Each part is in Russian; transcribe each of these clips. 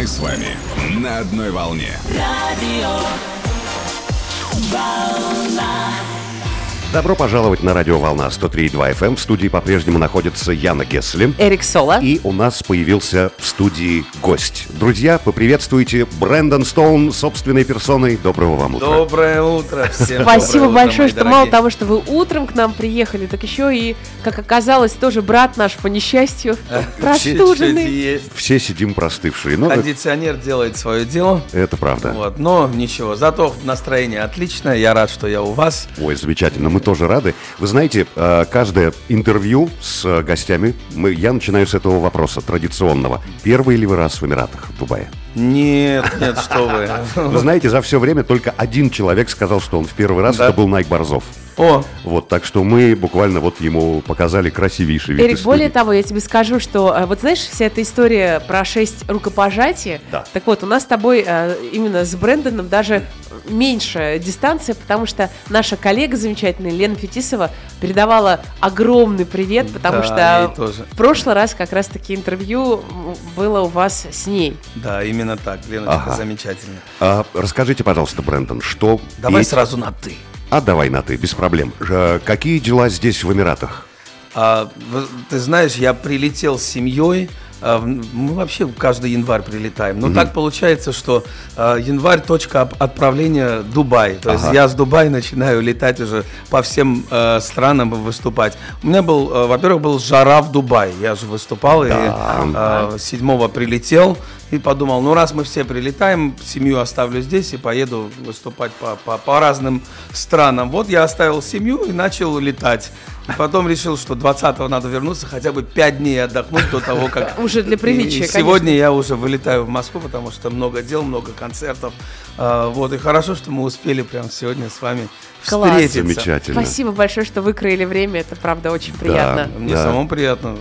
Мы с вами на одной волне. Радио Волна. Добро пожаловать на радио «Волна» 103.2 FM. В студии по-прежнему находится Яна Гессли. Эрик Сола. И у нас появился в студии гость. Друзья, поприветствуйте Брэндон Стоун собственной персоной. Доброго вам утра. Доброе утро всем. Спасибо утро, большое, что мало дорогие. того, что вы утром к нам приехали, так еще и, как оказалось, тоже брат наш по несчастью простуженный. есть. Все сидим простывшие. Ну, Кондиционер делает свое дело. это правда. Вот, но ничего, зато настроение отличное. Я рад, что я у вас. Ой, замечательно, мы тоже рады. Вы знаете, э, каждое интервью с э, гостями, мы, я начинаю с этого вопроса традиционного. Первый ли вы раз в Эмиратах, в Дубае? Нет, нет, что вы. Вы знаете, за все время только один человек сказал, что он в первый раз, Да. это был Найк Борзов. О, Вот, так что мы буквально вот ему показали красивейший вид Эрик, из более того, я тебе скажу, что э, вот знаешь, вся эта история про шесть рукопожатий, Да. так вот, у нас с тобой э, именно с Брэндоном даже меньше дистанция, потому что наша коллега замечательная Лена Фетисова передавала огромный привет, потому Да, что тоже. в прошлый раз как раз-таки интервью было у вас с ней. да, именно так. Леночка Ага. замечательная. А, расскажите, пожалуйста, Брэндон, что... Давай эти- сразу на «ты». А давай на ты, без проблем. Ж- Какие дела здесь в Эмиратах? А, ты знаешь, я прилетел с семьей. а, Мы вообще каждый январь прилетаем. Но так получается, что а, январь точка отправления Дубай. То есть Ага. я с Дубая начинаю летать уже по всем э, странам выступать. У меня был, э, во-первых, был жара в Дубае. Я же выступал и э, седьмого прилетел и подумал, ну раз мы все прилетаем, семью оставлю здесь и поеду выступать по, по, по разным странам. Вот я оставил семью и начал летать. И потом решил, что 20-го надо вернуться, хотя бы 5 дней отдохнуть до того, как... Уже для приличия, И сегодня я уже вылетаю в Москву, потому что много дел, много концертов. А, Вот, и хорошо, что мы успели прямо сегодня с вами Класс. встретиться. Замечательно. Спасибо большое, что выкроили время, это правда очень приятно. Мне Да. самому приятно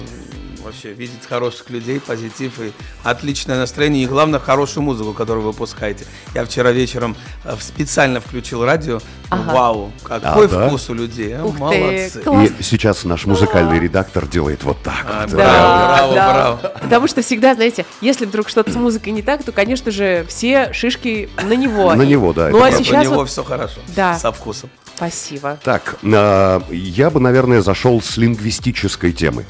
вообще видеть хороших людей, позитив и отличное настроение. И главное, хорошую музыку, которую вы выпускаете. Я вчера вечером э, специально включил радио. Ага. Вау, какой А, да? вкус у людей. а, Ух ты, Молодцы. класс. И сейчас наш музыкальный редактор делает вот так А, вот. Браво, браво, браво. Потому что всегда, знаете, если вдруг что-то с музыкой не так, то, конечно же, все шишки на него. На него, да, Ну а сейчас него вот... все хорошо. Да. Со вкусом. Спасибо. Так, а, я бы, наверное, зашел с лингвистической темы.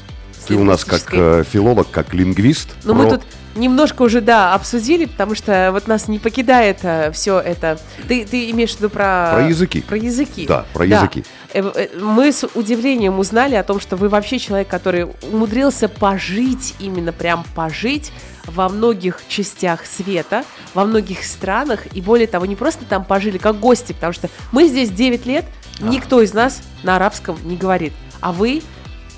Ты у нас как э, филолог, как лингвист. Ну, мы про- тут немножко уже, да, обсудили, потому что вот нас не покидает все это. Ты, ты имеешь в виду про... Про языки. Про языки. Да, про языки. Э, э, Мы с удивлением узнали о том, что вы вообще человек, который умудрился пожить, именно прям пожить во многих частях света, во многих странах, и более того, не просто там пожили, как гости, потому что мы здесь 9 лет, никто из нас на арабском не говорит, а вы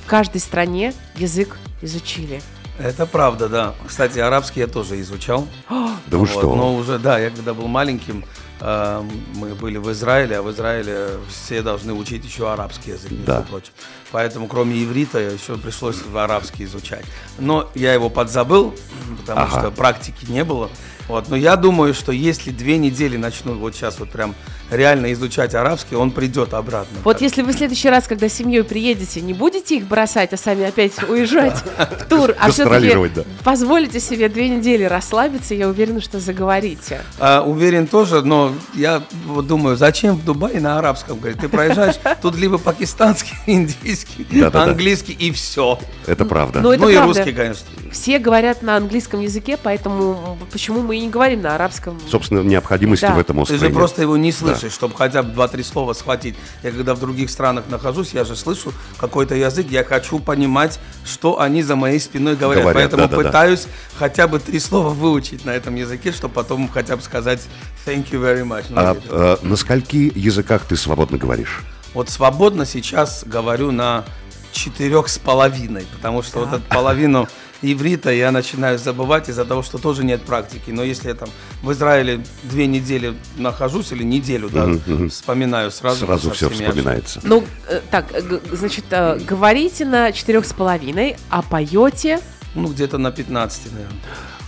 в каждой стране язык изучили. Это правда, да. Кстати, арабский я тоже изучал. Да вы Вот, что? Но уже, да, я когда был маленьким, э, мы были в Израиле, а в Израиле все должны учить еще арабский язык, между Да. прочим. Поэтому, кроме иврита, еще пришлось в арабский изучать. Но я его подзабыл, потому Ага. что практики не было. Вот. Но я думаю, что если две недели начну вот сейчас вот прям реально изучать арабский, он придет обратно. Вот если вы в следующий раз, когда с семьей приедете, не будете их бросать, а сами опять уезжать в тур, а все-таки позволите себе две недели расслабиться, я уверена, что заговорите. А, уверен тоже, но я вот думаю, зачем в Дубае на арабском говорить? Ты проезжаешь, тут либо пакистанский, индийский, английский и все. Это правда. Ну, ну и русский, конечно. Все говорят на английском языке, поэтому почему мы и не говорим на арабском? Собственно, необходимости Да. в этом Ты острове же нет. просто его не слышишь, чтобы хотя бы два-три слова схватить. Я когда в других странах нахожусь, я же слышу какой-то язык, я хочу понимать, что они за моей спиной говорят. Говорят, Поэтому да-да-да. пытаюсь хотя бы три слова выучить на этом языке, чтобы потом хотя бы сказать thank you very much. Ну, А, э, на скольки языках ты свободно говоришь? Вот свободно сейчас говорю на четырех с половиной, потому что вот эту половину иврита я начинаю забывать из-за того, что тоже нет практики. Но если я там в Израиле две недели нахожусь или неделю, да, вспоминаю сразу. Сразу все вспоминается. Ну, э, так, э, г- значит, э, говорите на четырех с половиной, а поете Ну, где-то на 15, наверное.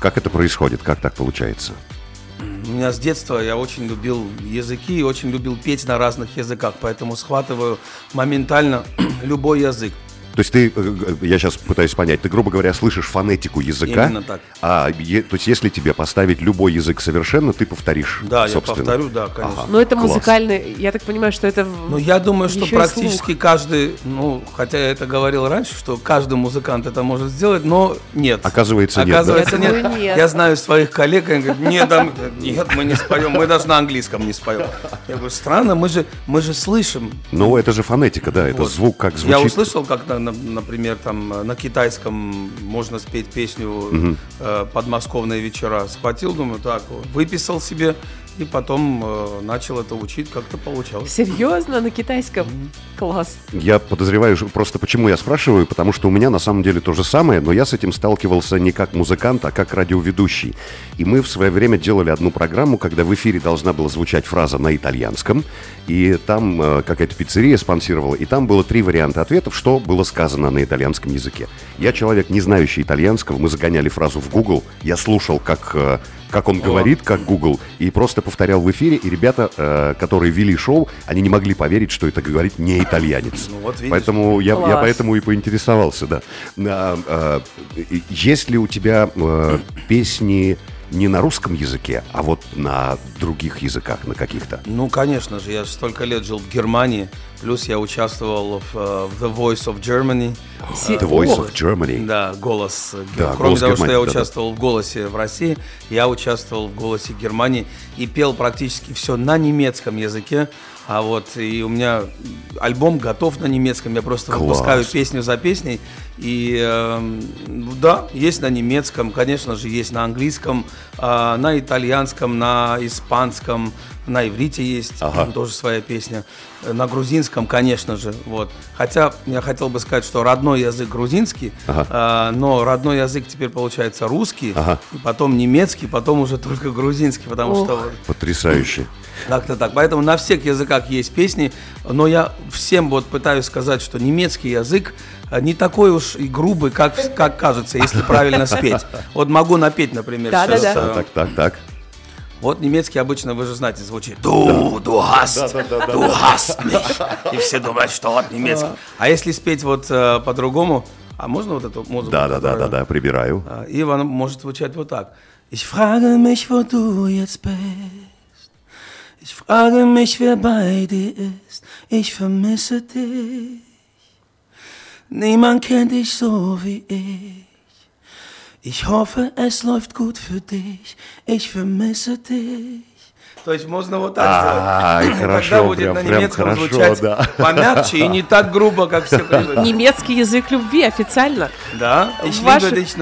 Как это происходит? Как так получается? У меня с детства я очень любил языки и очень любил петь на разных языках, поэтому схватываю моментально любой язык. То есть ты, э, э, я сейчас пытаюсь понять, ты, грубо говоря, слышишь фонетику языка, Именно так. а е- то есть если тебе поставить любой язык совершенно, ты повторишь, Да, собственно. я повторю, да, конечно. Но это Класс. музыкальный, я так понимаю, что это... Ну, я думаю, что практически слух. каждый, ну, хотя я это говорил раньше, что каждый музыкант это может сделать, но нет. Оказывается, нет, да? Оказывается, Я нет. думаю, нет. Я знаю своих коллег, они говорят, нет, там, нет, мы не споем, мы даже на английском не споем. Я говорю, странно, мы же, мы же слышим. Ну, это же фонетика, да, это Вот. звук как звучит. Я услышал, как, на- например, там э, на китайском можно спеть песню э, «Подмосковные вечера». Схватил, думаю, так, выписал себе и потом э, начал это учить, как-то получалось. Серьезно, на китайском? Класс. Я подозреваю, просто почему я спрашиваю, потому что у меня на самом деле то же самое, но я с этим сталкивался не как музыкант, а как радиоведущий. И мы в свое время делали одну программу, когда в эфире должна была звучать фраза на итальянском, и там э, какая-то пиццерия спонсировала, и там было три варианта ответов, что было сказано на итальянском языке. Я человек, не знающий итальянского, мы загоняли фразу в Google, я слушал, как, э, как он говорит, как Google, и просто повторял в эфире, и ребята, э, которые вели шоу, они не могли поверить, что это говорит не итальянец. Ну, вот видишь. Поэтому я, я поэтому и поинтересовался, да. А, а, есть ли у тебя э, песни не на русском языке, а вот на других языках, на каких-то? Ну, конечно же, я же столько лет жил в Германии, плюс я участвовал в, э, в The Voice of Germany. Си- The Voice of Germany. Да, голос. э, Да, Кроме «Голос того, что Германии», я да-да. участвовал в голосе в России, я участвовал в голосе Германии и пел практически все на немецком языке. А вот и у меня альбом готов на немецком. Я просто Класс. выпускаю песню за песней. И ну да, есть на немецком, конечно же, есть на английском, а, на итальянском, на испанском, на иврите есть Ага. тоже своя песня. Э, На грузинском, конечно же. Вот. Хотя я хотел бы сказать, что родной язык грузинский, Ага. а, но родной язык теперь получается русский, Ага. и потом немецкий, потом уже только грузинский, потому Ох. что вот Потрясающе. как-то так. Поэтому на всех языках есть песни, но я всем вот пытаюсь сказать, что немецкий язык не такой уж и грубый, как, как кажется, если правильно спеть. Вот могу напеть, например, Да-да-да. сейчас, Так, э, так, так, так. вот немецкий обычно, вы же знаете, звучит «Du, du hast, du hast mich». И все думают, что вот немецкий. А если спеть вот э, по-другому, а можно вот эту музыку? Да, да, да, да, да, прибираю. А, И она может звучать вот так. Ich frage mich, wo du jetzt bist. Ich frage mich, wer bei dir ist. Ich vermisse dich. Niemand kennt dich so wie ich. Ich hoffe, es läuft gut für dich. Ich vermisse dich. То есть можно вот так А, сделать. хорошо, Тогда будет прям- на немецком хорошо, звучать да. помягче и не так грубо, как все привыкли. Немецкий язык любви официально. Да, ich liebe dich,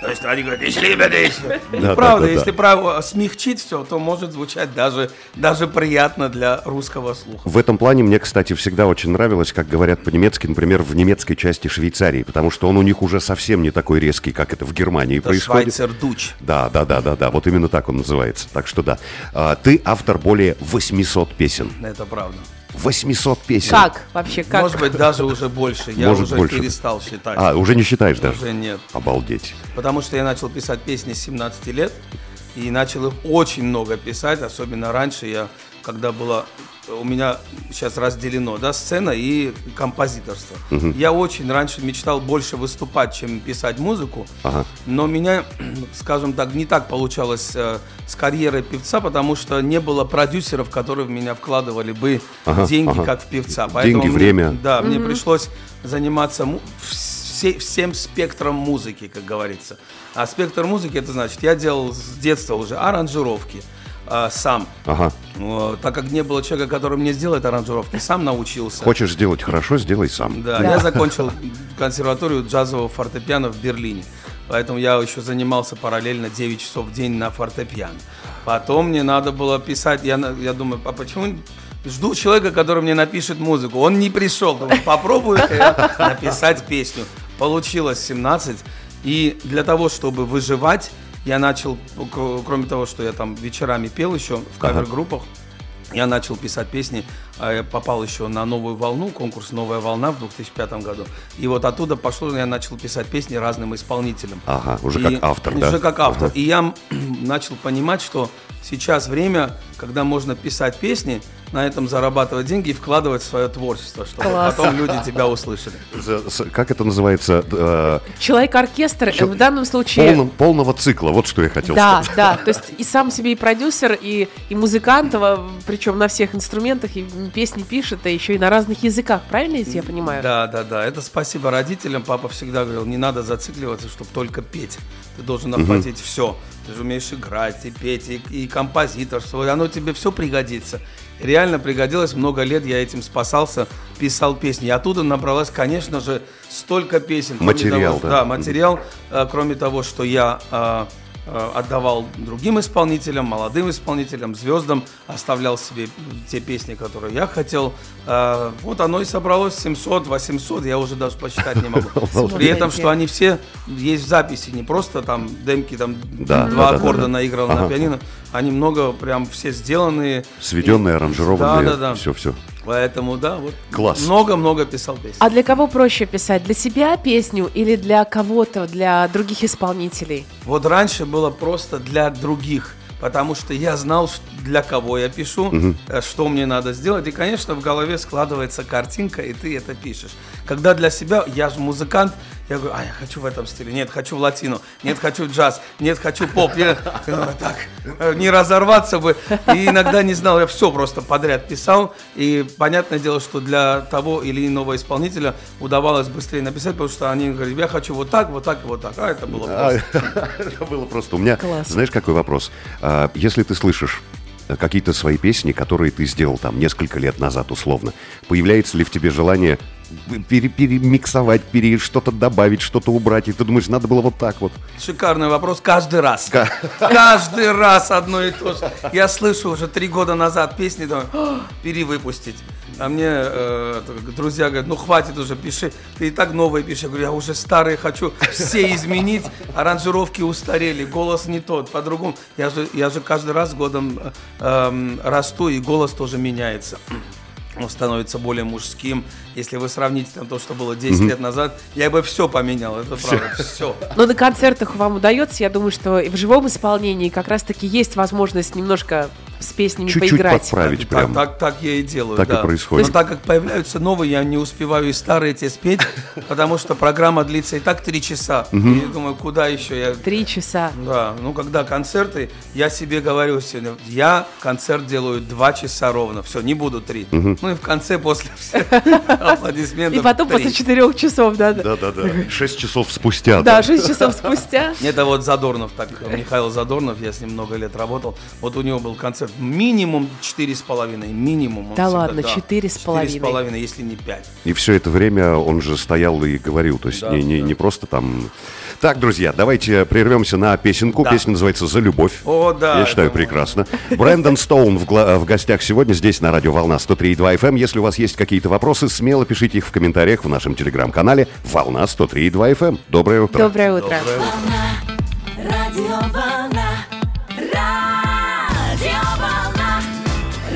то есть они говорят, ich liebe dich. Правда, да, да, если право смягчить все, то может звучать даже, даже приятно для русского слуха. В этом плане мне, кстати, всегда очень нравилось, как говорят по-немецки, например, в немецкой части Швейцарии, потому что он у них уже совсем не такой резкий, как это в Германии Это происходит. Швайцер Дуч. Да, да, да, да, да, вот именно так он называется. Так что да. А, ты автор более 800 песен. Это правда. 800 песен. Как? Вообще, как? Может быть, даже уже больше. Я Может, уже больше. перестал считать. А, уже не считаешь даже? Уже нет. Обалдеть. Потому что я начал писать песни с 17 лет. И начал их очень много писать. Особенно раньше я, когда было... У меня сейчас разделено, да, сцена и композиторство. Я очень раньше мечтал больше выступать, чем писать музыку. Ага. Но меня, скажем так, не так получалось э, с карьерой певца, потому что не было продюсеров, которые в меня вкладывали бы Ага, деньги, ага. как в певца. Деньги, Поэтому мне- время. да, мне пришлось заниматься все- всем спектром музыки, как говорится. А спектр музыки, это значит, я делал с детства уже аранжировки а, сам. Ага. Э, так как не было человека, который мне сделает аранжировки, сам научился. Хочешь сделать хорошо, сделай сам. Да, я закончил консерваторию джазового фортепиано в Берлине. Поэтому я еще занимался параллельно 9 часов в день на фортепиано. Потом мне надо было писать, я, я думаю, а почему жду человека, который мне напишет музыку. Он не пришел, думаю, попробую я написать песню. Получилось 17. И для того, чтобы выживать, я начал, кр- кроме того, что я там вечерами пел еще в кавер-группах, я начал писать песни, а я попал еще на новую волну, конкурс «Новая волна» в 2005 году. И вот оттуда пошло, я начал писать песни разным исполнителям. Ага, уже И- как автор, да? Уже как автор. Ага. И я начал понимать, что сейчас время, когда можно писать песни, на этом зарабатывать деньги и вкладывать в свое творчество, чтобы Класс. потом люди тебя услышали. Как это называется? Э, Человек-оркестр э, в данном случае... полном- полного цикла, вот что я хотел Да, сказать. да, то есть и сам себе и продюсер, и, и музыкант, причем на всех инструментах, и песни пишет, а еще и на разных языках, правильно, если я понимаю? Да, да, да. Это спасибо родителям. Папа всегда говорил, не надо зацикливаться, чтобы только петь. Ты должен охватить все. Ты же умеешь играть, и петь, и, и композиторство. И оно тебе все пригодится. Реально пригодилось. Много лет я этим спасался, писал песни. И оттуда набралось, конечно же, столько песен. Кроме Материал, того, да. Да, материал. э, Кроме того, что я э, э, отдавал другим исполнителям, молодым исполнителям, звездам, оставлял себе те песни, которые я хотел. Вот оно и собралось 700, 800, я уже даже посчитать не могу. При этом, что они все есть в записи, не просто там демки, там Да, два да, да, аккорда да, да. наиграл Ага. на пианино, они много прям все сделанные. Сведенные, аранжированные, Да, да, да. все-все. Поэтому, да, вот Класс. много-много писал песен. А для кого проще писать? Для себя песню или для кого-то, для других исполнителей? Вот раньше было просто для других, потому что я знал, для кого я пишу, э, что мне надо сделать. И, конечно, в голове складывается картинка, и ты это пишешь. Когда для себя, я же музыкант, я говорю, а я хочу в этом стиле, нет, хочу в латину, нет, хочу джаз, нет, хочу поп. Я, так, э, не разорваться бы. И иногда не знал, я все просто подряд писал. И понятное дело, что для того или иного исполнителя удавалось быстрее написать, потому что они говорят, я хочу вот так, вот так и вот так. А это было просто. Это было просто. У меня, Класс. знаешь, какой вопрос? А, Если ты слышишь э, какие-то свои песни, которые ты сделал там несколько лет назад условно, появляется ли в тебе желание пере- перемиксовать, пере что-то добавить, что-то убрать, и ты думаешь, надо было вот так вот. Шикарный вопрос каждый раз. Каждый раз одно и то же. Я слышу уже три года назад песни, думаю, «А, перевыпустить. А мне э, друзья говорят, ну хватит уже, пиши. Ты и так новые пишешь. Я говорю, я уже старые хочу все изменить. Аранжировки устарели, голос не тот, по-другому. Я же, я же каждый раз с годом э, эм, расту, и голос тоже меняется. Он становится более мужским. Если вы сравните там то, что было 10 лет назад, я бы все поменял. Это правда, все. Но на концертах вам удается, я думаю, что и в живом исполнении как раз-таки есть возможность немножко с песнями Чуть-чуть поиграть. подправить Так, прям. так, так я и делаю. Так и да. происходит. Но так как появляются новые, я не успеваю и старые те спеть, потому что программа длится и так три часа. И я думаю, куда еще я. Три часа. Да, ну когда концерты, я себе говорю сегодня, я концерт делаю два часа ровно, все, не буду три. Ну и в конце после всех аплодисментов И потом после четырех часов, да, да. Да-да-да. Шесть часов спустя. Да, шесть часов спустя. Это вот Задорнов, так, Михаил Задорнов, я с ним много лет работал. Вот у него был концерт минимум четыре с половиной, минимум. он Да ладно, четыре с половиной. Четыре с половиной, если не пять. И все это время он же стоял и говорил, то есть Да, не, не, да. не просто там... Так, друзья, давайте прервемся на песенку. Да. Песня называется «За любовь». О, да, Я считаю, это- прекрасно. Брэндон Стоун в, гла- в гостях сегодня здесь на радио «Волна» 103.2 FM. Если у вас есть какие-то вопросы, смело пишите их в комментариях в нашем телеграм-канале «Волна 103.2 FM». Доброе утро. Доброе утро. Радио Волна. Радио Волна.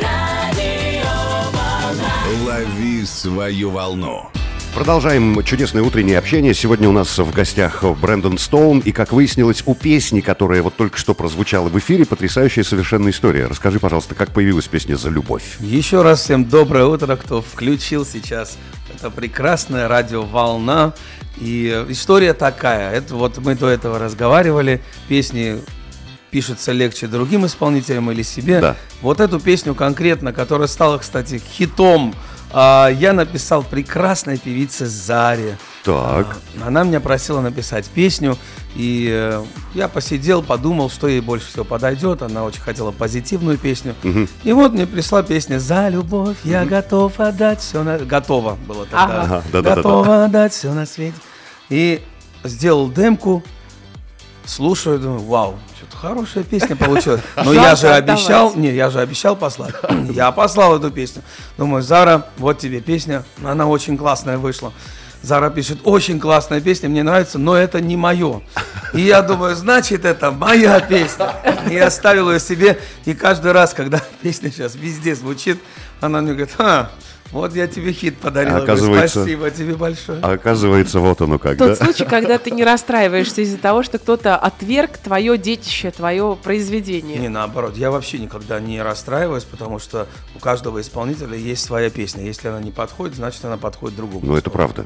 Радио Волна. Лови свою волну. Продолжаем чудесное утреннее общение. Сегодня у нас в гостях Брэндон Стоун. И, как выяснилось, у песни, которая вот только что прозвучала в эфире, потрясающая совершенно история. Расскажи, пожалуйста, как появилась песня «За любовь». Еще раз всем доброе утро, кто включил сейчас. Это прекрасная радиоволна. И история такая. Это вот мы до этого разговаривали. Песни пишется легче другим исполнителям или себе. Да. Вот эту песню конкретно, которая стала, кстати, хитом, а, я написал прекрасной певице Заре. Так. А, Она меня просила написать песню, и э, я посидел, подумал, что ей больше всего подойдет. Она очень хотела позитивную песню. И вот мне пришла песня «За любовь я готов отдать все на...» Готова была тогда. Ага. Готова отдать все на свете. И сделал демку, слушаю, думаю, вау, что-то хорошая песня получилась. Но я же обещал, не, я же обещал послать. Я послал эту песню. Думаю, Зара, вот тебе песня, она очень классная вышла. Зара пишет, очень классная песня, мне нравится, но это не мое. И я думаю, значит, это моя песня. И я оставил ее себе, и каждый раз, когда песня сейчас везде звучит, она мне говорит, а, Вот я тебе хит подарил. Оказывается- Спасибо тебе большое. А оказывается, вот оно как, да? Тот случай, когда ты не расстраиваешься из-за того, что кто-то отверг твое детище, твое произведение. Не, наоборот, я вообще никогда не расстраиваюсь, потому что у каждого исполнителя есть своя песня. Если она не подходит, значит она подходит другому. Ну, это правда.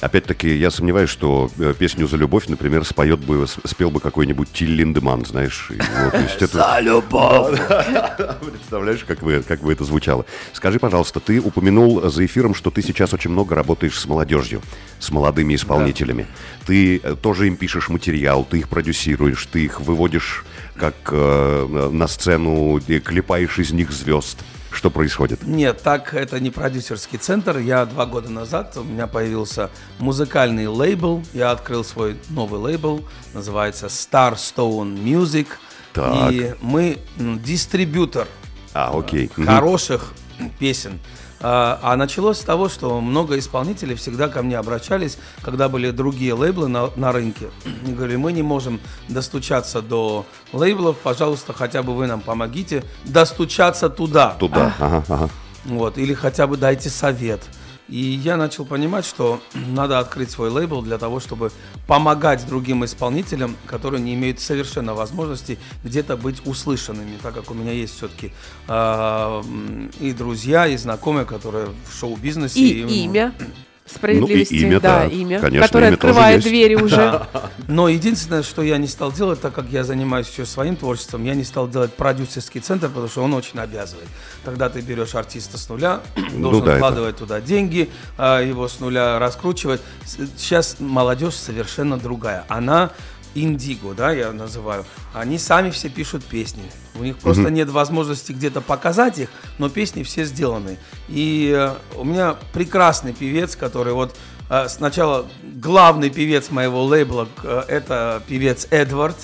Опять-таки, я сомневаюсь, что э, песню «За любовь», например, споет бы, спел бы какой-нибудь Тиль Линдеман, знаешь. и вот, то есть это- За любовь! Представляешь, как бы, как бы это звучало. Скажи, пожалуйста, ты упомянул за эфиром, что ты сейчас очень много работаешь с молодежью, с молодыми исполнителями. Ты э, тоже им пишешь материал, ты их продюсируешь, ты их выводишь как э, на сцену, клепаешь из них звезд. Что происходит? Нет, так это не продюсерский центр. Я два года назад, у меня появился музыкальный лейбл. Я открыл свой новый лейбл, называется Starstone Music. Так. И мы дистрибьютор А, окей. Мгм. хороших песен. А, а началось с того, что много исполнителей всегда ко мне обращались, когда были другие лейблы на, на рынке. И говорили, мы не можем достучаться до лейблов, пожалуйста, хотя бы вы нам помогите достучаться туда. Туда. Ага, ага. Вот, или хотя бы дайте совет. И я начал понимать, что надо открыть свой лейбл для того, чтобы помогать другим исполнителям, которые не имеют совершенно возможности где-то быть услышанными, так как у меня есть все-таки и друзья, и знакомые, которые в шоу-бизнесе. И ну, имя справедливости, Ну, и имя, да, да. имя, Конечно, которое имя тоже открывает есть. двери уже. Но единственное, что я не стал делать, так как я занимаюсь еще своим творчеством, я не стал делать продюсерский центр, потому что он очень обязывает. Тогда ты берешь артиста с нуля, должен да, это- вкладывать туда деньги, а, его с нуля раскручивать. Сейчас молодежь совершенно другая. Она индиго, да, я называю. Они сами все пишут песни. У них просто нет возможности где-то показать их, но песни все сделаны. И э, у меня прекрасный певец, который вот э, сначала главный певец моего лейбла, э, это певец Эдвард.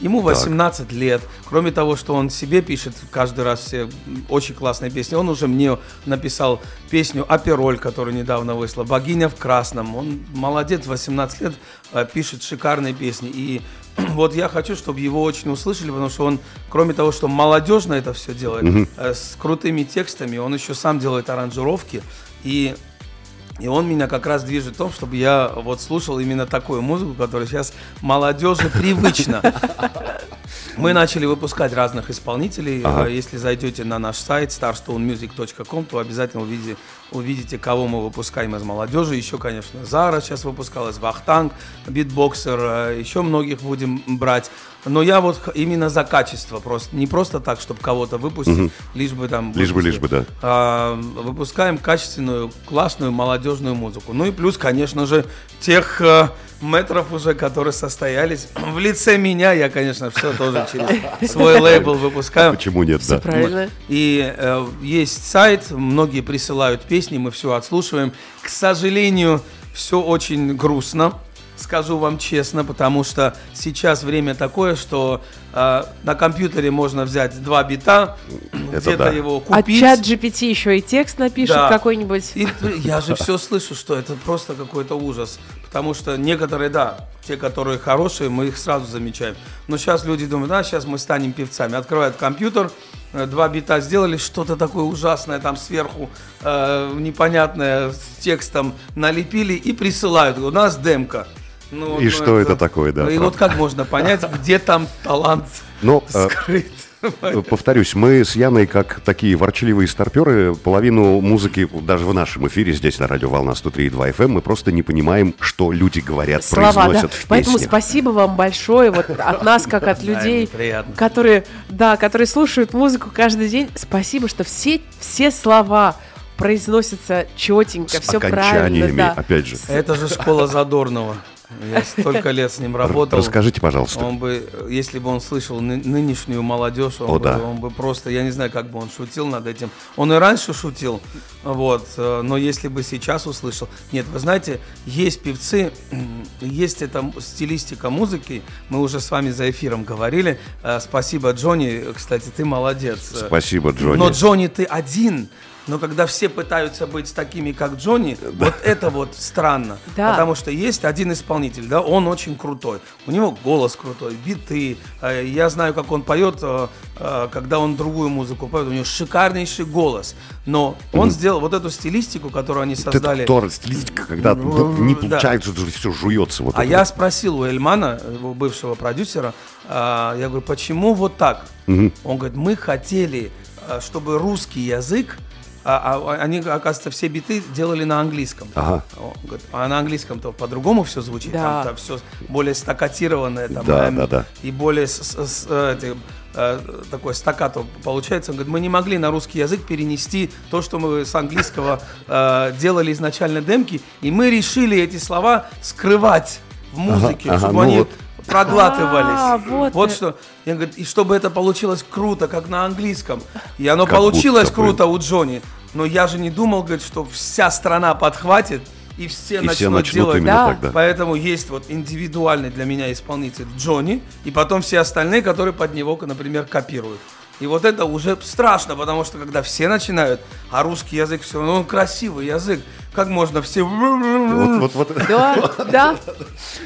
Ему 18 лет. Кроме того, что он себе пишет каждый раз все очень классные песни, он уже мне написал песню «Апероль», которую недавно вышла, «Богиня в красном». Он молодец, 18 лет, э, пишет шикарные песни. И вот я хочу, чтобы его очень услышали, потому что он, кроме того, что молодежно это все делает, э, с крутыми текстами, он еще сам делает аранжировки. И и он меня как раз движет в том, чтобы я вот слушал именно такую музыку, которая сейчас молодежи привычна. Мы начали выпускать разных исполнителей. Ага. Если зайдете на наш сайт starstonemusic.com, то обязательно увидите, увидите, кого мы выпускаем из молодежи. Еще, конечно, Зара сейчас выпускалась, Вахтанг, битбоксер, э, еще многих будем брать. Но я вот именно за качество, просто не просто так, чтобы кого-то выпустить, лишь бы там... Лишь бы, лишь бы, да. А, выпускаем качественную, классную молодежную музыку. Ну и плюс, конечно же, тех метров уже, которые состоялись. В лице меня я, конечно, все тоже через свой лейбл выпускаю. Почему нет, Все да? правильно. И э, есть сайт, многие присылают песни, мы все отслушиваем. К сожалению, все очень грустно, скажу вам честно, потому что сейчас время такое, что э, на компьютере можно взять два бита, где-то да. его А купить. чат GPT еще и текст напишет Да. какой-нибудь. И я же все слышу, что это просто какой-то ужас. Потому что некоторые, да, те, которые хорошие, мы их сразу замечаем. Но сейчас люди думают, да, сейчас мы станем певцами. Открывают компьютер, э, два бита сделали, что-то такое ужасное там сверху, э, непонятное, с текстом налепили и присылают. У нас демка. Ну, И ну, что это такое, да, Ну, и правда. вот как можно понять, где там талант Но, э, скрыт? Э, Повторюсь, мы с Яной, как такие ворчливые старперы, половину музыки, даже в нашем эфире, здесь на радио Волна 103.2 FM, мы просто не понимаем, что люди говорят, Слова, да. произносят в Поэтому песнях. спасибо вам большое вот от нас, как от людей, которые, да, которые слушают музыку каждый день. Спасибо, что все, все слова произносятся четенько, все правильно. Да. опять же. Это же школа Задорнова. Я столько лет с ним работал. Расскажите, пожалуйста. Он бы, если бы он слышал ны- нынешнюю молодежь, он, О, бы, да. он бы просто, я не знаю, как бы он шутил над этим. Он и раньше шутил, вот, э, но если бы сейчас услышал. Нет, вы знаете, есть певцы, есть эта стилистика музыки, мы уже с вами за эфиром говорили. Э, Спасибо, Джонни, кстати, ты молодец. Спасибо, Джонни. но Джонни, ты один. Но когда все пытаются быть такими, как Джонни, вот это вот странно. Да. Потому что есть один исполнитель, да, он очень крутой. У него голос крутой, биты. Э, Я знаю, как он поет, э, э, когда он другую музыку поет. У него шикарнейший голос. Но он сделал вот эту стилистику, которую они создали. Это Тор, стилистика, когда ну, не да. получается, все жуется. Вот А это я вот. спросил у Эльмана, его бывшего продюсера, я говорю, почему вот так? Он говорит, мы хотели, чтобы русский язык, а, а, они, оказывается, все биты делали на английском. Ага. Говорит, а на английском-то по-другому все звучит, Да. там, все более стакатированное, там, Да, эм, да, да. и более с- с- с- э, эти, э, такой стаккато получается. Он говорит, мы не могли на русский язык перенести то, что мы с английского э, делали изначально демки, и мы решили эти слова скрывать в музыке, ага, чтобы ну они вот. Проглатывались. А, вот э- что. Я говорю, и чтобы это получилось круто, как на английском. И оно Как получилось будто бы. круто у Джонни. Но я же не думал, говорит, что вся страна подхватит и все И начнут все начнут делать. именно Да. так, да. Поэтому есть вот индивидуальный для меня исполнитель Джонни, и потом все остальные, которые под него, например, копируют. И вот это уже страшно, потому что когда все начинают, а русский язык все равно, он красивый язык, как можно все... Вот, вот, вот. Да, да.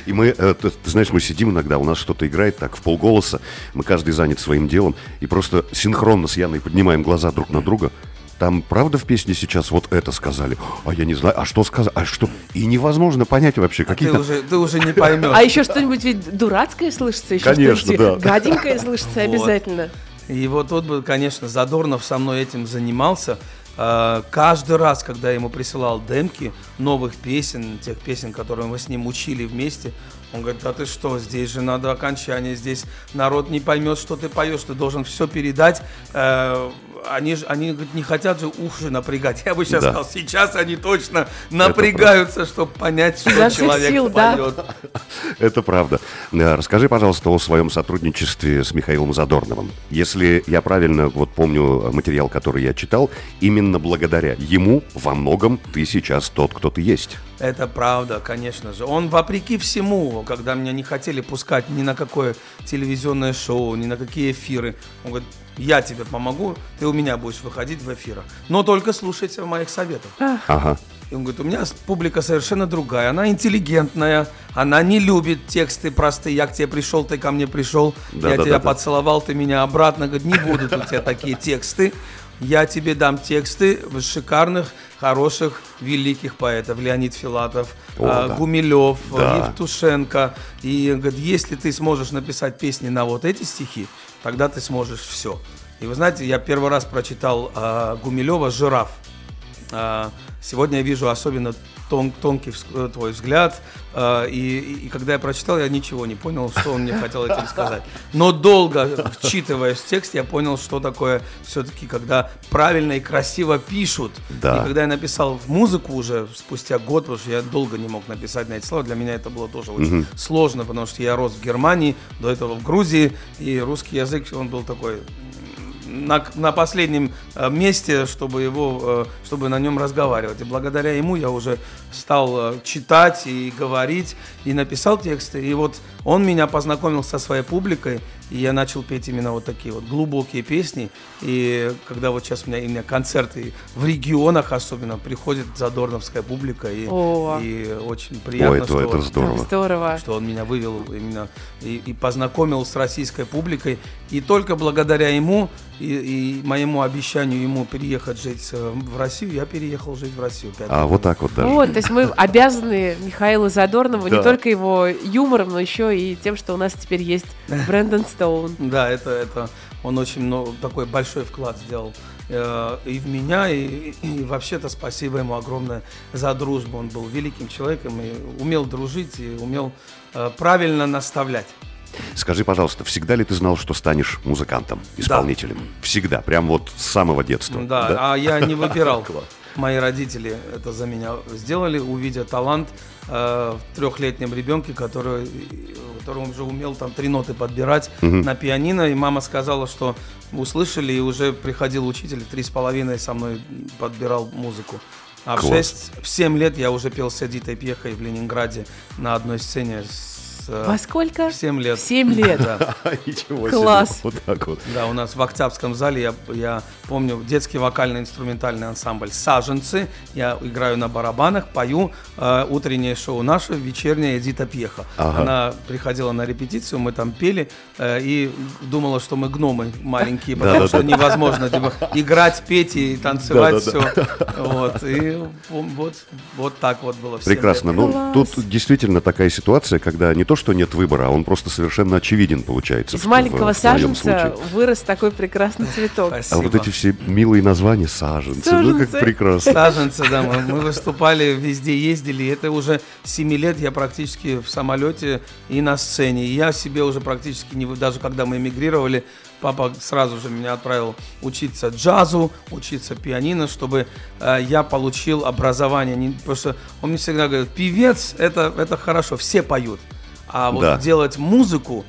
И мы, э, ты, ты знаешь, мы сидим иногда, у нас что-то играет так в полголоса, мы каждый занят своим делом, и просто синхронно с Яной поднимаем глаза друг на друга. Там правда в песне сейчас вот это сказали? А я не знаю, а что сказали? А что? И невозможно понять вообще Ты какие-то... уже, ты уже не поймешь. А еще что-нибудь ведь дурацкое слышится, еще Конечно, да. гаденькое слышится обязательно. И вот тут бы, конечно, Задорнов со мной этим занимался. Э, Каждый раз, когда я ему присылал демки новых песен, тех песен, которые мы с ним учили вместе, он говорит, да ты что, здесь же надо окончание, здесь народ не поймет, что ты поешь, ты должен все передать. Э, Они, же, они говорит, не хотят же уши напрягать. Я бы сейчас Да. сказал, сейчас они точно напрягаются, чтобы понять, что всех человек сил, да. поет. Это правда. Э, Расскажи, пожалуйста, о своем сотрудничестве с Михаилом Задорновым. Если я правильно вот помню материал, который я читал, именно благодаря ему во многом ты сейчас тот, кто ты есть. Это правда, конечно же. Он вопреки всему, когда меня не хотели пускать ни на какое телевизионное шоу, ни на какие эфиры. Он говорит, я тебе помогу, ты у меня будешь выходить в эфирах. Но только слушайся моих советов. Ага. И он говорит, у меня публика совершенно другая. Она интеллигентная, она не любит тексты простые. Я к тебе пришел, ты ко мне пришел, Да, я да, тебя да, да. поцеловал, ты меня обратно. Говорит, не будут у тебя такие тексты. Я тебе дам тексты шикарных, хороших, великих поэтов. Леонид Филатов, О, а, да. Гумилев, Да. Евтушенко. И он говорит, если ты сможешь написать песни на вот эти стихи, тогда ты сможешь все. И вы знаете, я первый раз прочитал а, Гумилева «Жираф». А, Сегодня я вижу особенно тон- тонкий э, твой взгляд, и, и- и когда я прочитал, я ничего не понял, что он мне хотел этим сказать. Но долго вчитываясь в текст, я понял, что такое все-таки, когда правильно и красиво пишут. Да. И когда я написал музыку уже спустя год, потому что я долго не мог написать на эти слова, для меня это было тоже очень сложно, потому что я рос в Германии, до этого в Грузии, и русский язык, он был такой на, на последнем э, месте, чтобы его, э, чтобы на нем разговаривать. И благодаря ему я уже стал э, читать и говорить, и написал тексты. И вот он меня познакомил со своей публикой, и я начал петь именно вот такие вот глубокие песни. И когда вот сейчас у меня именно концерты в регионах особенно, приходит задорновская публика, и, О. и очень приятно, Ой, это, что это здорово. Здорово. что он меня вывел именно и, и познакомил с российской публикой. И только благодаря ему и, и моему обещанию ему переехать жить э, в Россию, я переехал жить в Россию. А лет вот так вот даже. Вот, то есть мы обязаны Михаилу Задорнову Да. не только его юмором, но еще и тем, что у нас теперь есть Брэндон Стоун. Да, это, это он очень много, такой большой вклад сделал э, и в меня, и, и вообще-то спасибо ему огромное за дружбу. Он был великим человеком и умел дружить, и умел э, правильно наставлять. Скажи, пожалуйста, всегда ли ты знал, что станешь музыкантом, исполнителем? Всегда, прям вот с самого детства. Да, а я не выбирал. Мои родители это за меня сделали, увидя талант э, в трехлетнем ребенке, который, который уже умел там три ноты подбирать на пианино. И мама сказала, что услышали, и уже приходил учитель, три с половиной со мной подбирал музыку. А в Класс. 6, в 7 лет я уже пел с Эдитой Пьехой в Ленинграде на одной сцене с э, Во сколько? в 7 лет. В 7 лет. Да. Ничего Класс. себе. Вот так вот. Да, у нас в Октябрьском зале, я, я помню, детский вокально-инструментальный ансамбль «Саженцы». Я играю на барабанах, пою э, утреннее шоу наше, вечерняя Эдита Пьеха. Ага. Она приходила на репетицию, мы там пели, э, и думала, что мы гномы маленькие, потому что невозможно типа, играть, петь и танцевать все. Вот, и вот, вот так вот было. Прекрасно. Ну, тут действительно такая ситуация, когда не то, что нет выбора, а он просто совершенно очевиден получается. Из в- маленького в твоем саженца вырос такой прекрасный цветок. А Спасибо. вот эти все милые названия саженцы, ну как Саженцы. прекрасно. Саженцы, да, мы, мы выступали, везде ездили. Это уже 7 лет я практически в самолете и на сцене. И я себе уже практически не... Даже когда мы эмигрировали, папа сразу же меня отправил учиться джазу, учиться пианино, чтобы э, я получил образование. Не- потому что он мне всегда говорит, певец, это, это хорошо, все поют. А вот Да. делать музыку,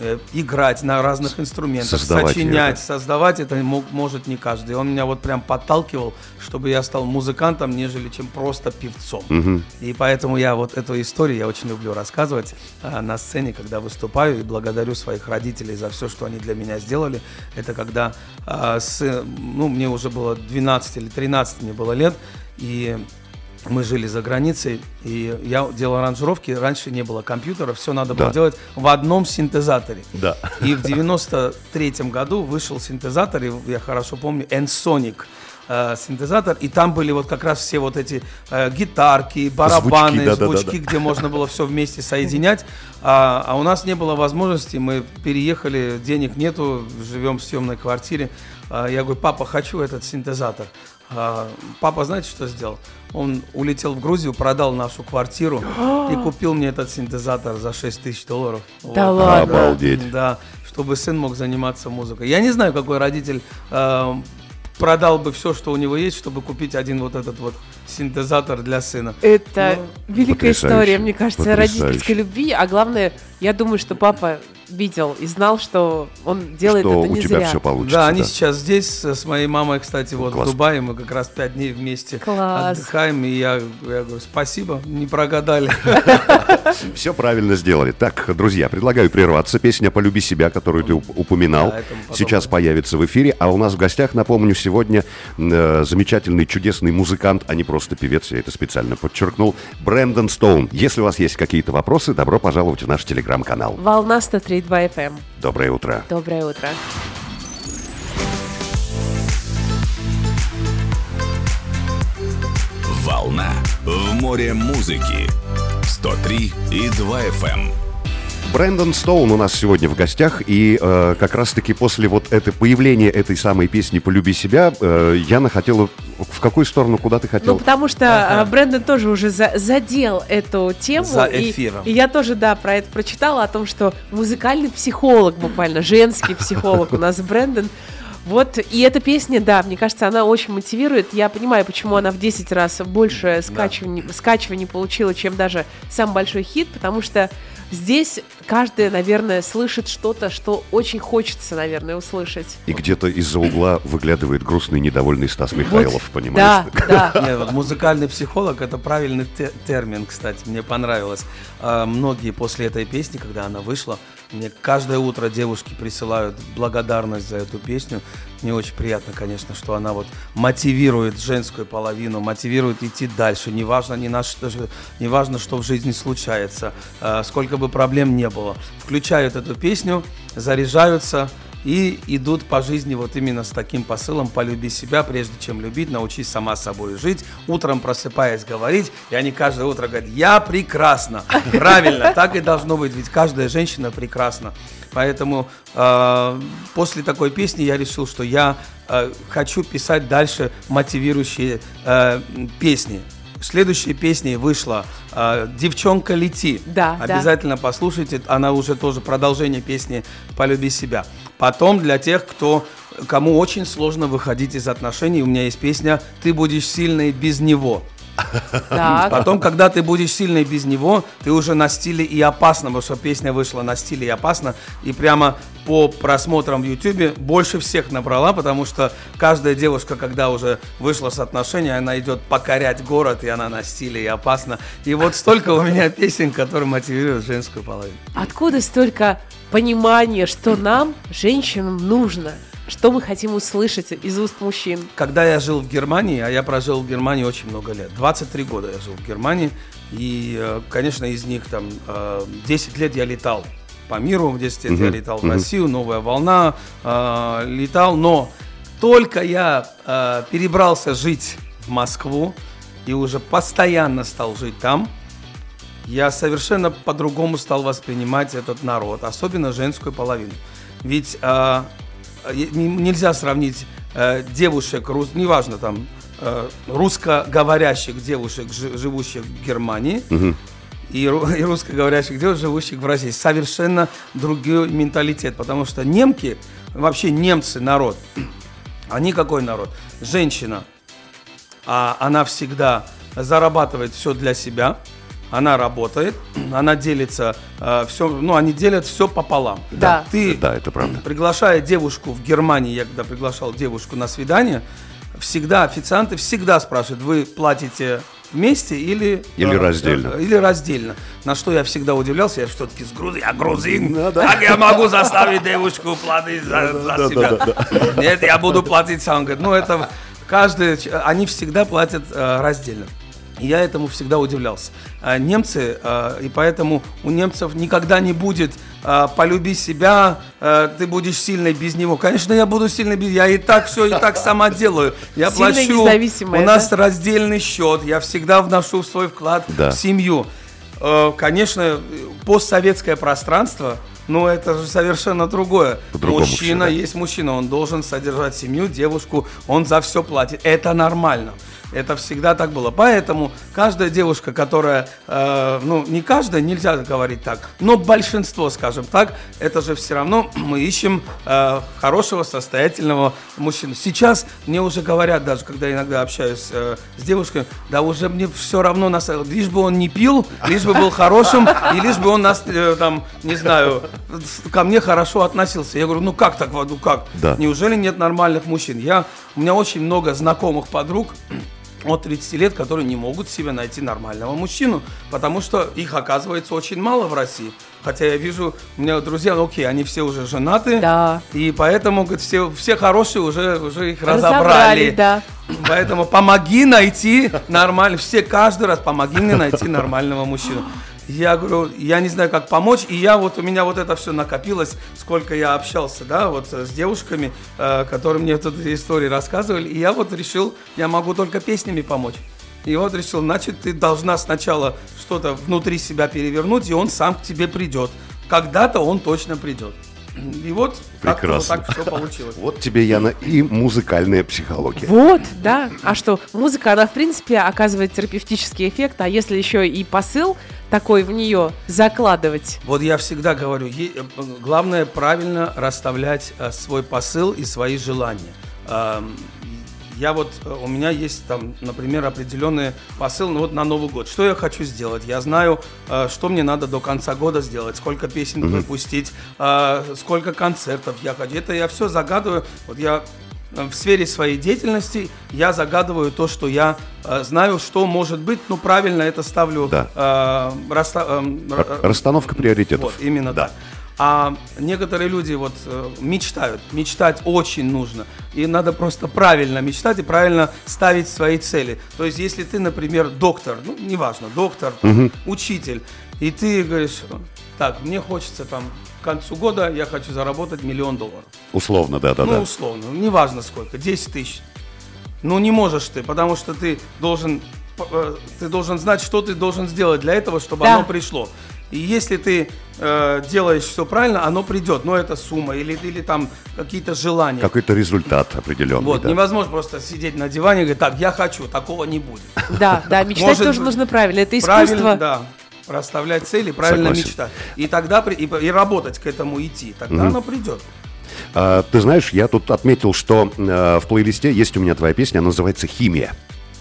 э, играть на разных инструментах, Создавать сочинять, да. создавать это мог- может не каждый. Он меня вот прям подталкивал, чтобы я стал музыкантом, нежели чем просто певцом. И поэтому я вот эту историю я очень люблю рассказывать а, на сцене, когда выступаю и благодарю своих родителей за все, что они для меня сделали. Это когда а, сын- ну, мне уже было 12 или 13 мне было лет, и мы жили за границей, и я делал аранжировки, раньше не было компьютера, все надо было Да. делать в одном синтезаторе. Да. И в 93 году вышел синтезатор, и я хорошо помню, Ensonic э, синтезатор, и там были вот как раз все вот эти э, гитарки, барабаны, да-да-да-да. звучки, где можно было все вместе соединять, а, а у нас не было возможности, мы переехали, денег нету, живем в съемной квартире, А, я говорю, папа, хочу этот синтезатор. А, Папа, знаете, что сделал? Он улетел в Грузию, продал нашу квартиру и купил мне этот синтезатор за 6 тысяч долларов. Да ладно? Обалдеть. Да, чтобы сын мог заниматься музыкой. Я не знаю, какой родитель э, продал бы все, что у него есть, чтобы купить один вот этот вот синтезатор для сына. Это великая Потрясающе. история, мне кажется, Потрясающе. родительской любви. А главное, я думаю, что папа видел и знал, что он делает Что это у не тебя зря. все получится. Да, они сейчас здесь с моей мамой, кстати, вот Класс. в Дубае. Мы как раз пять дней вместе Класс. отдыхаем. И я, я говорю, спасибо, не прогадали. Все правильно сделали. Так, друзья, предлагаю прерваться. Песня «Полюби себя», которую ты уп- упоминал, Да, сейчас появится в эфире. А у нас в гостях, напомню, сегодня э, замечательный, чудесный музыкант, а не просто певец, я это специально подчеркнул, Брэндон Стоун. Если у вас есть какие-то вопросы, добро пожаловать в наш телеграм-канал. Волна 103.2 FM. Доброе утро. Доброе утро. Волна в море музыки. 103 и 2 FM. Брэндон Стоун у нас сегодня в гостях, и э, как раз-таки после вот это появления этой самой песни «Полюби себя» э, Яна хотела... В какую сторону, куда ты хотел? Ну, потому что а, Брэндон тоже уже за- задел эту тему. За и- эфиром. И, я тоже, да, про это прочитала, о том, что музыкальный психолог буквально, женский психолог у нас Брэндон. Вот, и эта песня, да, мне кажется, она очень мотивирует. Я понимаю, почему она в 10 раз больше скачиваний, скачиваний получила, чем даже сам большой хит, потому что здесь каждый, наверное, слышит что-то, что очень хочется, наверное, услышать. И где-то из-за угла выглядывает грустный, недовольный Стас Михайлов, Вот, понимаешь? Да, да. Не, вот музыкальный психолог это правильный те- термин, кстати, мне понравилось. А, многие после этой песни, когда она вышла, мне каждое утро девушки присылают благодарность за эту песню. Мне очень приятно, конечно, что она вот мотивирует женскую половину, мотивирует идти дальше. Неважно, ни на что, неважно что в жизни случается, а, сколько бы проблем не было. Включают эту песню, заряжаются, и идут по жизни вот именно с таким посылом «полюби себя, прежде чем любить, научись сама собой жить». Утром просыпаясь говорить, и они каждое утро говорят «я прекрасна». Правильно, так и должно быть, ведь каждая женщина прекрасна. Поэтому э, после такой песни я решил, что я э, хочу писать дальше мотивирующие э, песни. Следующей песней вышла э, «Девчонка, лети». Да, да. Обязательно послушайте, она уже тоже продолжение песни «Полюби себя». Потом для тех, кто, кому очень сложно выходить из отношений, у меня есть песня «Ты будешь сильной без него». Так. Потом, когда ты будешь сильный без него, ты уже на стиле и опасно, потому что песня вышла на стиле и опасно. И прямо по просмотрам в Ютубе больше всех набрала, потому что каждая девушка, когда уже вышла с отношений, она идет покорять город, и она на стиле и опасно. И вот столько у меня песен, которые мотивируют женскую половину. Откуда столько понимания, что нам, женщинам, нужно? Что мы хотим услышать из уст мужчин? Когда я жил в Германии, а я прожил в Германии очень много лет, 23 года я жил в Германии, и, э, конечно, из них там э, 10 лет я летал по миру, в 10 лет я летал в Россию, новая волна, э, летал, но только я э, перебрался жить в Москву и уже постоянно стал жить там, я совершенно по-другому стал воспринимать этот народ, особенно женскую половину. Ведь э, нельзя сравнить э, девушек, рус- неважно там, э, русскоговорящих девушек, жи- живущих в Германии, и, и русскоговорящих девушек, живущих в России. Совершенно другой менталитет, потому что немки, вообще немцы народ, они какой народ? Женщина, а она всегда зарабатывает все для себя, она работает, она делится все, ну они делят все пополам. Да. Ты Да, это правда. приглашая девушку в Германии, я когда приглашал девушку на свидание, всегда официанты всегда спрашивают, вы платите вместе или Или э, раздельно. э, или раздельно. На что я всегда удивлялся, я все-таки с Грузии, я грузин, Ну да. как я могу заставить девушку платить за, за себя? Нет, я буду платить сам. Говорит, ну это каждый, они всегда платят э, раздельно. Я этому всегда удивлялся. А немцы, э, и поэтому у немцев никогда не будет э, полюби себя, ты будешь сильной без него. Конечно, я буду сильной без Я и так все, и так сама делаю. Я Сильная, плачу. независимая, У нас да? раздельный счет. Я всегда вношу свой вклад Да. в семью. Конечно, постсоветское пространство, но это же совершенно другое. Мужчина да. есть мужчина, он должен содержать семью, девушку, он за все платит. Это нормально. Это всегда так было. Поэтому каждая девушка, которая, э, ну, не каждая, нельзя говорить так, но большинство, скажем так, это же все равно мы ищем э, хорошего, состоятельного мужчину. Сейчас мне уже говорят, даже когда иногда общаюсь э, с девушками, да уже мне все равно, на самом- лишь бы он не пил, лишь бы был хорошим, и лишь бы он нас, э, там, не знаю, ко мне хорошо относился. Я говорю, ну как так, ну как? Да. Неужели нет нормальных мужчин? Я, у меня очень много знакомых подруг, от 30 лет, которые не могут себе найти нормального мужчину, потому что их оказывается очень мало в России. Хотя я вижу, у меня друзья, ну окей, они все уже женаты, Да. и поэтому говорит, все, все хорошие уже, уже их Разобрали, разобрали. да. Поэтому помоги найти нормально, все каждый раз помоги мне найти нормального мужчину. Я говорю, я не знаю, как помочь, и я вот, у меня вот это все накопилось, сколько я общался, да, вот э, с девушками, э, которые мне тут истории рассказывали, и я вот решил, я могу только песнями помочь. И вот решил, значит, ты должна сначала что-то внутри себя перевернуть, и он сам к тебе придет. Когда-то он точно придет. И вот как-то вот Прекрасно. так все получилось. Вот тебе, Яна, и музыкальная психология. Вот, да. А что, музыка, она, в принципе, оказывает терапевтический эффект, а если еще и посыл такой в нее закладывать, Вот я всегда говорю, э, главное правильно расставлять э, свой посыл и свои желания. Я вот, э, у меня есть там, например, определенный посыл ну, вот на Новый год. Что я хочу сделать? Я знаю, э, что мне надо до конца года сделать, сколько песен выпустить, э, сколько концертов я хочу. Это я все загадываю. Вот я э, в сфере своей деятельности я загадываю то, что я э, знаю, что может быть, ну правильно это ставлю. Да. э, расста- эм, Р- Расстановка приоритетов. вот, именно Да. так. А некоторые люди вот э, мечтают. Мечтать очень нужно. И надо просто правильно мечтать и правильно ставить свои цели. То есть, если ты, например, доктор, ну, неважно, доктор, там, учитель, и ты говоришь, так, мне хочется там к концу года я хочу заработать миллион долларов. Условно, да, да, ну, да. условно, неважно сколько, 10 тысяч. Ну, не можешь ты, потому что ты должен, э, ты должен знать, что ты должен сделать для этого, чтобы Да. оно пришло. И если ты э, делаешь все правильно, оно придет. Но это сумма или, или там какие-то желания. Какой-то результат определенный. Вот, да. невозможно просто сидеть на диване и говорить, так, я хочу, такого не будет. да, да, мечтать Может тоже нужно правильно. Это Правильно, искусство. да. Расставлять цели, правильно Согласен. мечтать. И тогда и работать к этому идти. Тогда оно придет. А, ты знаешь, я тут отметил, что э, в плейлисте есть у меня твоя песня, она называется «Химия».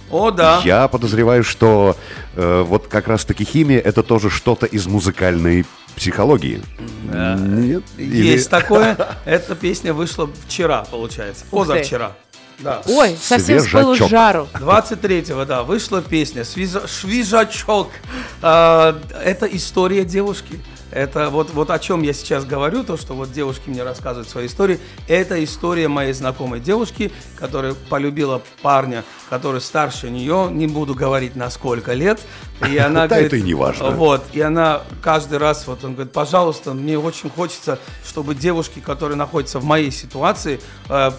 О, да. Я подозреваю, что э, вот как раз-таки химия это тоже что-то из музыкальной психологии. Нет? Или- Есть такое. Эта песня вышла вчера, получается. Позавчера. Да. Ой, совсем с пылу жару. 23-го, да, вышла песня «Свиза- «Швижачок». А, Это история девушки. Это вот, вот о чем я сейчас говорю, то, что вот девушки мне рассказывают свои истории. Это история моей знакомой девушки, которая полюбила парня, который старше нее, не буду говорить на сколько лет. И она говорит, это и не важно. Вот, и она каждый раз, вот он говорит, пожалуйста, мне очень хочется, чтобы девушки, которые находятся в моей ситуации, э,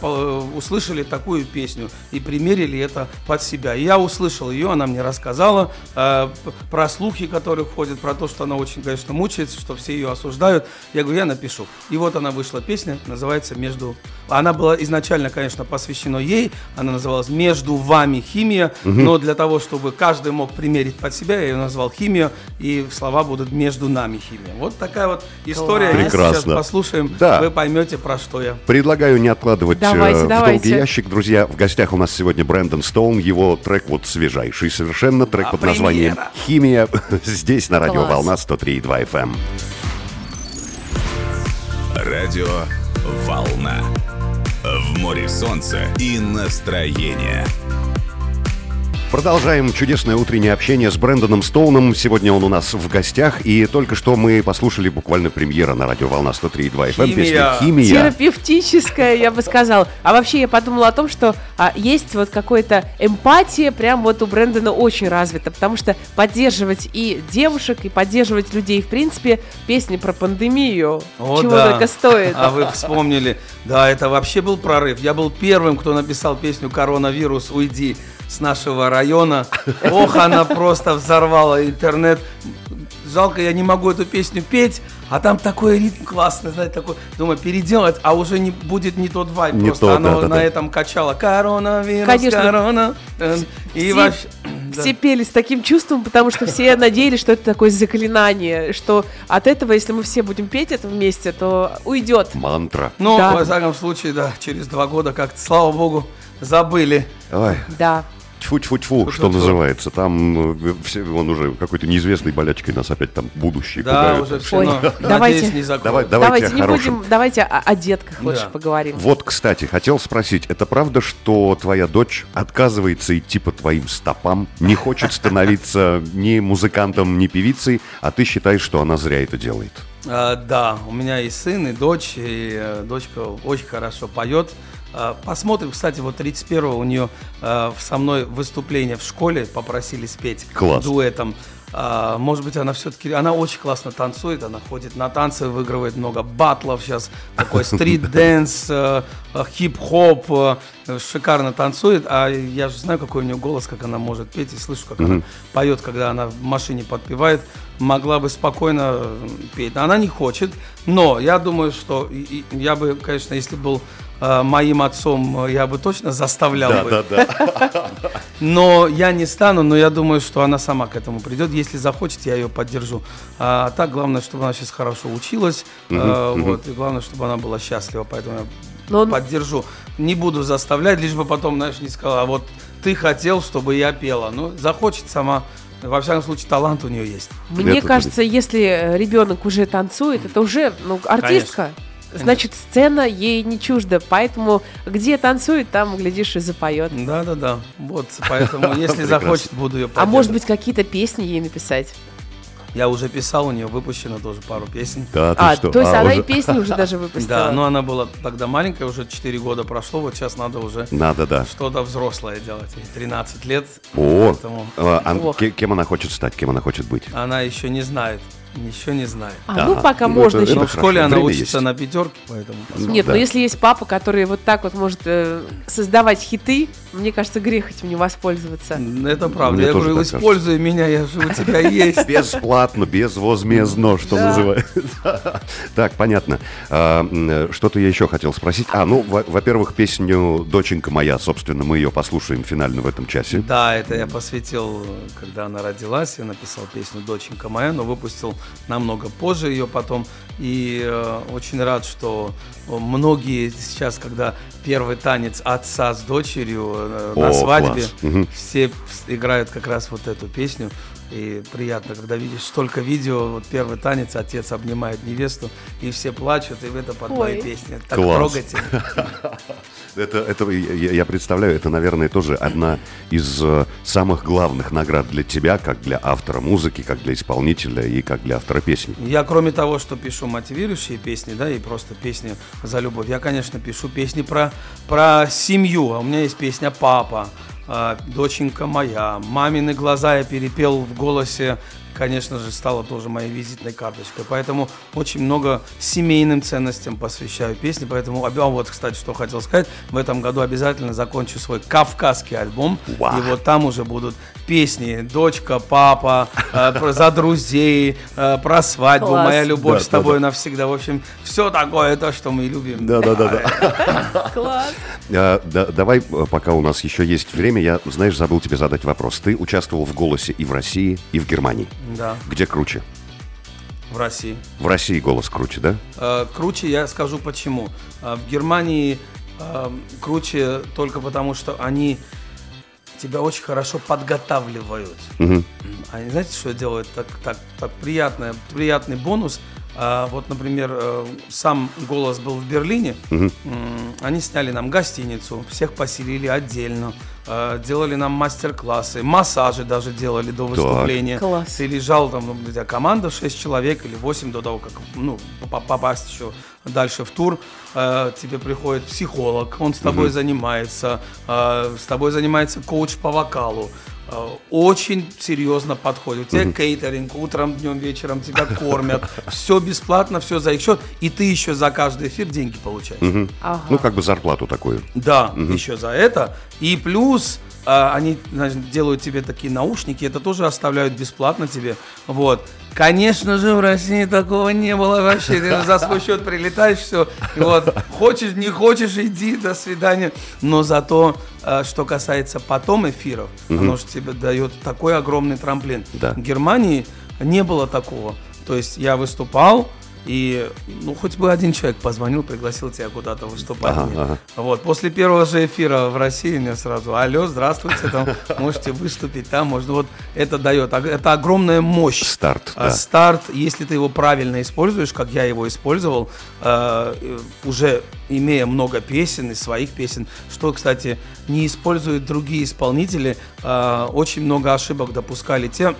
услышали такую песню и примерили это под себя. И я услышал ее, она мне рассказала э, про слухи, которые ходят, про то, что она очень, конечно, мучается, что все ее осуждают. Я говорю, я напишу. И вот она вышла песня, называется «Между...» Она была изначально, конечно, посвящена ей, она называлась «Между вами химия», но для того, чтобы каждый мог примерить под себя, я ее назвал «Химия», и слова будут «Между нами химия». Вот такая вот история. Прекрасно. сейчас послушаем, Да. вы поймете, про что я. Предлагаю не откладывать Давайте, э, в давайте. долгий ящик. Друзья, в гостях у нас сегодня Брэндон Стоун. Его трек вот свежайший совершенно. Трек А, под названием. «Химия». Здесь на радио. «Волна» 103,2 FM. Радио «Волна». В море солнца и настроения. Продолжаем чудесное утреннее общение с Брэндоном Стоуном. Сегодня он у нас в гостях. И только что мы послушали буквально премьера на радио «Волна» 103,2 FM. Песня Химия. «Химия». Терапевтическая, я бы сказала. А вообще я подумала о том, что а, есть вот какая-то эмпатия прям вот у Брэндона очень развита, потому что поддерживать и девушек, и поддерживать людей, в принципе, песни про пандемию, О, чего да. только стоит. А вы вспомнили. Да, это вообще был прорыв. Я был первым, кто написал песню «Коронавирус, уйди» с нашего района. Ох, она просто взорвала интернет. Жалко, я не могу эту песню петь, а там такой ритм классный, знаете, такой, думаю, переделать, а уже не будет не тот вайб, Не просто то, оно да-да-да. на этом качало. Коронавирус, Конечно. корона. э, И Все- вообще... да. Все пели с таким чувством, потому что все надеялись, что это такое заклинание, что от этого, если мы все будем петь это вместе, то уйдет. Мантра. Ну, Да. во всяком случае, да, через два года как-то, слава богу, забыли. Ой, Да. Тьфу-тьфу-тьфу, что называется. Там э, все- он уже какой-то неизвестной болячкой нас опять там будущее Да, пугают. уже все, Ой, но, давайте. надеюсь, не. Давай, давайте, Давайте не хорошем. будем, давайте о, о детках лучше Да. поговорим. Вот, кстати, хотел спросить, это правда, что твоя дочь отказывается идти по твоим стопам, не хочет становиться ни музыкантом, ни певицей, а ты считаешь, что она зря это делает? А, да, у меня и сын, и дочь, и э, дочка очень хорошо поет. А, посмотрим, кстати, вот 31-го у нее э, со мной выступление в школе попросили спеть Класс. дуэтом. А, может быть, она все-таки, она очень классно танцует, она ходит на танцы, выигрывает много батлов сейчас, такой street dance, э, э, хип-хоп, э, шикарно танцует, а я же знаю, какой у нее голос, как она может петь, и слышу, как она поет, когда она в машине подпевает, могла бы спокойно петь. Она не хочет, но я думаю, что я бы, конечно, если был моим отцом, э, я бы точно заставлял бы. да. Но я не стану, но я думаю, что она сама к этому придет. Если захочет, я ее поддержу. А так, главное, чтобы она сейчас хорошо училась. э, Вот, и главное, чтобы она была счастлива. Поэтому я Но он- поддержу. Не буду заставлять, лишь бы потом, знаешь, не сказала, а вот ты хотел, чтобы я пела. Ну, захочет сама. Во всяком случае, талант у нее есть. Мне Это кажется, если э, ребенок уже танцует, это уже ну, артистка. Значит, сцена ей не чужда. Поэтому где танцует, там, глядишь, и запоет. Да-да-да. Вот, поэтому, если захочет, буду ее А может быть, какие-то песни ей написать? Я уже писал, у нее выпущено тоже пару песен. Да, ты А, что? то есть А, она уже- и песни уже даже выпустила. Да, но она была тогда маленькая, уже 4 года прошло, вот сейчас надо уже Надо, да. что-то взрослое делать. Ей 13 лет, О, поэтому а, а кем она хочет стать, кем она хочет быть? она еще не знает, еще не знает. А, ну Ага. пока Ну, можно это- еще. Но это в школе хорошо, она время учится есть. на пятерке, поэтому посмотрим. Нет, да. но если есть папа, который вот так вот может э, создавать хиты, мне кажется, грех этим не воспользоваться. Это правда. Мне я говорю, используй меня, я же у тебя есть. Бесплатно, безвозмездно, что Да. называется. Так, понятно. А, э, Что-то я еще хотел спросить. А, ну, во- во-первых, песню «Доченька моя», собственно, мы ее послушаем финально в этом часе. Да, это я посвятил, когда она родилась, я написал песню «Доченька моя», но выпустил намного позже ее потом. И э, очень рад, что многие сейчас, когда первый танец отца с дочерью э, на О, свадьбе, класс. Все играют как раз вот эту песню. И приятно, когда видишь столько видео, вот первый танец, отец обнимает невесту, и все плачут, и это под мои песни. Так Класс. трогательно. Это, это я, я представляю, это, наверное, тоже одна из э, самых главных наград для тебя, как для автора музыки, как для исполнителя и как для автора песни. Я, кроме того, что пишу мотивирующие песни, да, и просто песни за любовь, я, конечно, пишу песни про, про семью. А у меня есть песня «Папа», «Доченька моя», «Мамины глаза» я перепел в голосе, конечно же, стала тоже моей визитной карточкой. Поэтому очень много семейным ценностям посвящаю песни. Поэтому, а вот, кстати, что хотел сказать, в этом году обязательно закончу свой кавказский альбом. Вау. И вот там уже будут песни «Дочка», «Папа», э, про- «За друзей», э, про свадьбу, Класс. «Моя любовь Да, с тобой навсегда». В общем, все такое, то, что мы любим. Да, да, да, да. Класс. А, да, давай, э, пока у нас еще есть время, я, знаешь, забыл тебе задать вопрос. Ты участвовал в «Голосе» и в России, и в Германии. Да, Где круче? в России. В России голос круче, да? Э, Круче я скажу почему. Э, В Германии э, круче только потому, что они тебя очень хорошо подготавливают. Мгм. Они знаете, что делают? Так, так, так приятное, приятный бонус. А, вот, например, э, сам голос был в Берлине. Они сняли нам гостиницу, всех поселили отдельно, э, делали нам мастер-классы, массажи даже делали до выступления. Класс. Ты лежал там, ну, у тебя команда 6 человек или 8 до того, как ну, по- попасть еще дальше в тур. Э, тебе приходит психолог, он с тобой занимается, э, с тобой занимается коуч по вокалу. Э, Очень серьезно подходит. У тебя кейтеринг, утром, днем, вечером тебя кормят. Все бесплатно, все за их счет. И ты еще за каждый эфир деньги получаешь. Ага. Ну, как бы зарплату такую. Да, еще за это. И плюс а, они значит, делают тебе такие наушники, это тоже оставляют бесплатно тебе. Вот. Конечно же, в России такого не было вообще. Ты за свой счет прилетаешь, все. Вот, хочешь, не хочешь, иди, до свидания. Но зато, а, что касается потом эфиров, оно же тебе дает такой огромный трамплин. Да. В Германии не было такого. То есть я выступал, и ну хоть бы один человек позвонил, пригласил тебя куда-то выступать. Ага, ага. Вот, после первого же эфира в России мне сразу, алло, здравствуйте, там, можете выступить там, можно, вот это дает, ог- это огромная мощь. Старт, А да. Старт, если ты его правильно используешь, как я его использовал, э, уже имея много песен и своих песен, что, кстати, не используют другие исполнители, очень много ошибок допускали те,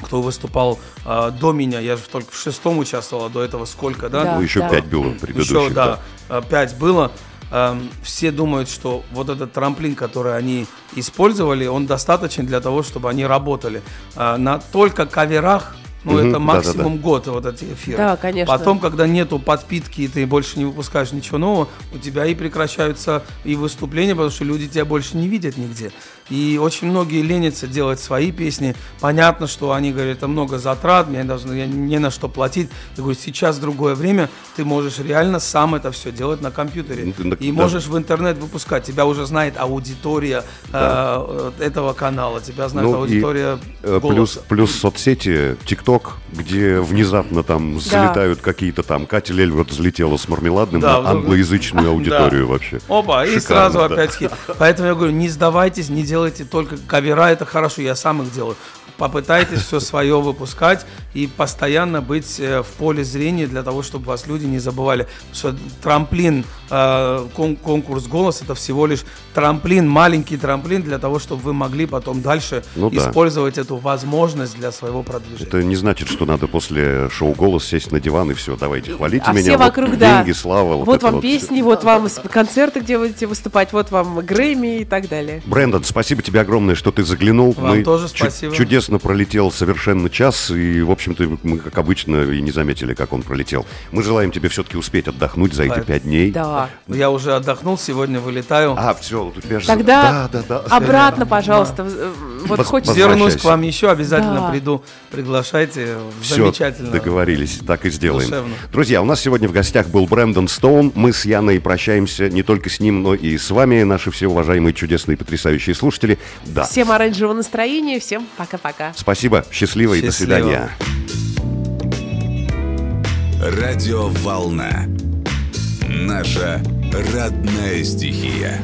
кто выступал э, до меня, я же только в шестом участвовал, а до этого сколько, да? Да. Ну, еще да. пять было предыдущих. Еще, да, э, пять было. Эм, Все думают, что вот этот трамплин, который они использовали, он достаточен для того, чтобы они работали. А На только каверах, ну, Мгм, это максимум год вот эти эфиры. Да, конечно. Потом, когда нету подпитки, и ты больше не выпускаешь ничего нового, у тебя и прекращаются и выступления, потому что люди тебя больше не видят нигде. И очень многие ленятся делать свои песни. Понятно, что они говорят, это много затрат, мне должны, я не на что платить. Я говорю, сейчас другое время, ты можешь реально сам это все делать на компьютере. Ну, И да. можешь в интернет выпускать. Тебя уже знает аудитория э, этого канала, тебя знает Ну, и, аудитория э, плюс, голоса. плюс соцсети, ТикТок, где внезапно там залетают какие-то там, Катя Лельверт взлетела с мармеладным Да, на англоязычную аудиторию Да. вообще. Опа, и Шикарно, сразу да. опять хит. Поэтому я говорю, не сдавайтесь, не делайте только кавера, это хорошо, я сам их делаю. Попытайтесь все свое выпускать и постоянно быть э, в поле зрения для того, чтобы вас люди не забывали. Потому что трамплин, э, кон- конкурс «Голос» это всего лишь трамплин, маленький трамплин для того, чтобы вы могли потом дальше Ну да. использовать эту возможность для своего продвижения. Это не значит, что надо после шоу «Голос» сесть на диван и все, давайте, хвалите а меня. все вот вокруг, да. деньги, слава. Вот, Вот, вам вот песни, всё. вот вам концерты, где вы будете выступать, вот вам Грэмми и так далее. Брэндон, спасибо тебе огромное, что ты заглянул. Вам тоже чу- спасибо. чудесно пролетел совершенно час, и, в общем-то, мы, как обычно, и не заметили, как он пролетел. Мы желаем тебе все-таки успеть отдохнуть за эти Да. пять дней. Да. Я уже отдохнул, сегодня вылетаю. А, все, у тебя же... Тогда Да, да, да. обратно, пожалуйста. э, Вот Воз- возвращайся. Вернусь к вам еще, обязательно Да. приду. Приглашайте. Все, Замечательно. договорились, так и сделаем. Душевно. Друзья, у нас сегодня в гостях был Брэндон Стоун. Мы с Яной прощаемся не только с ним, но и с вами, наши все уважаемые, чудесные, потрясающие слушатели. Да. Всем оранжевого настроения, всем пока-пока. Пока. Спасибо, счастливо, счастливо. и до свидания. Радио «Волна». Наша родная стихия.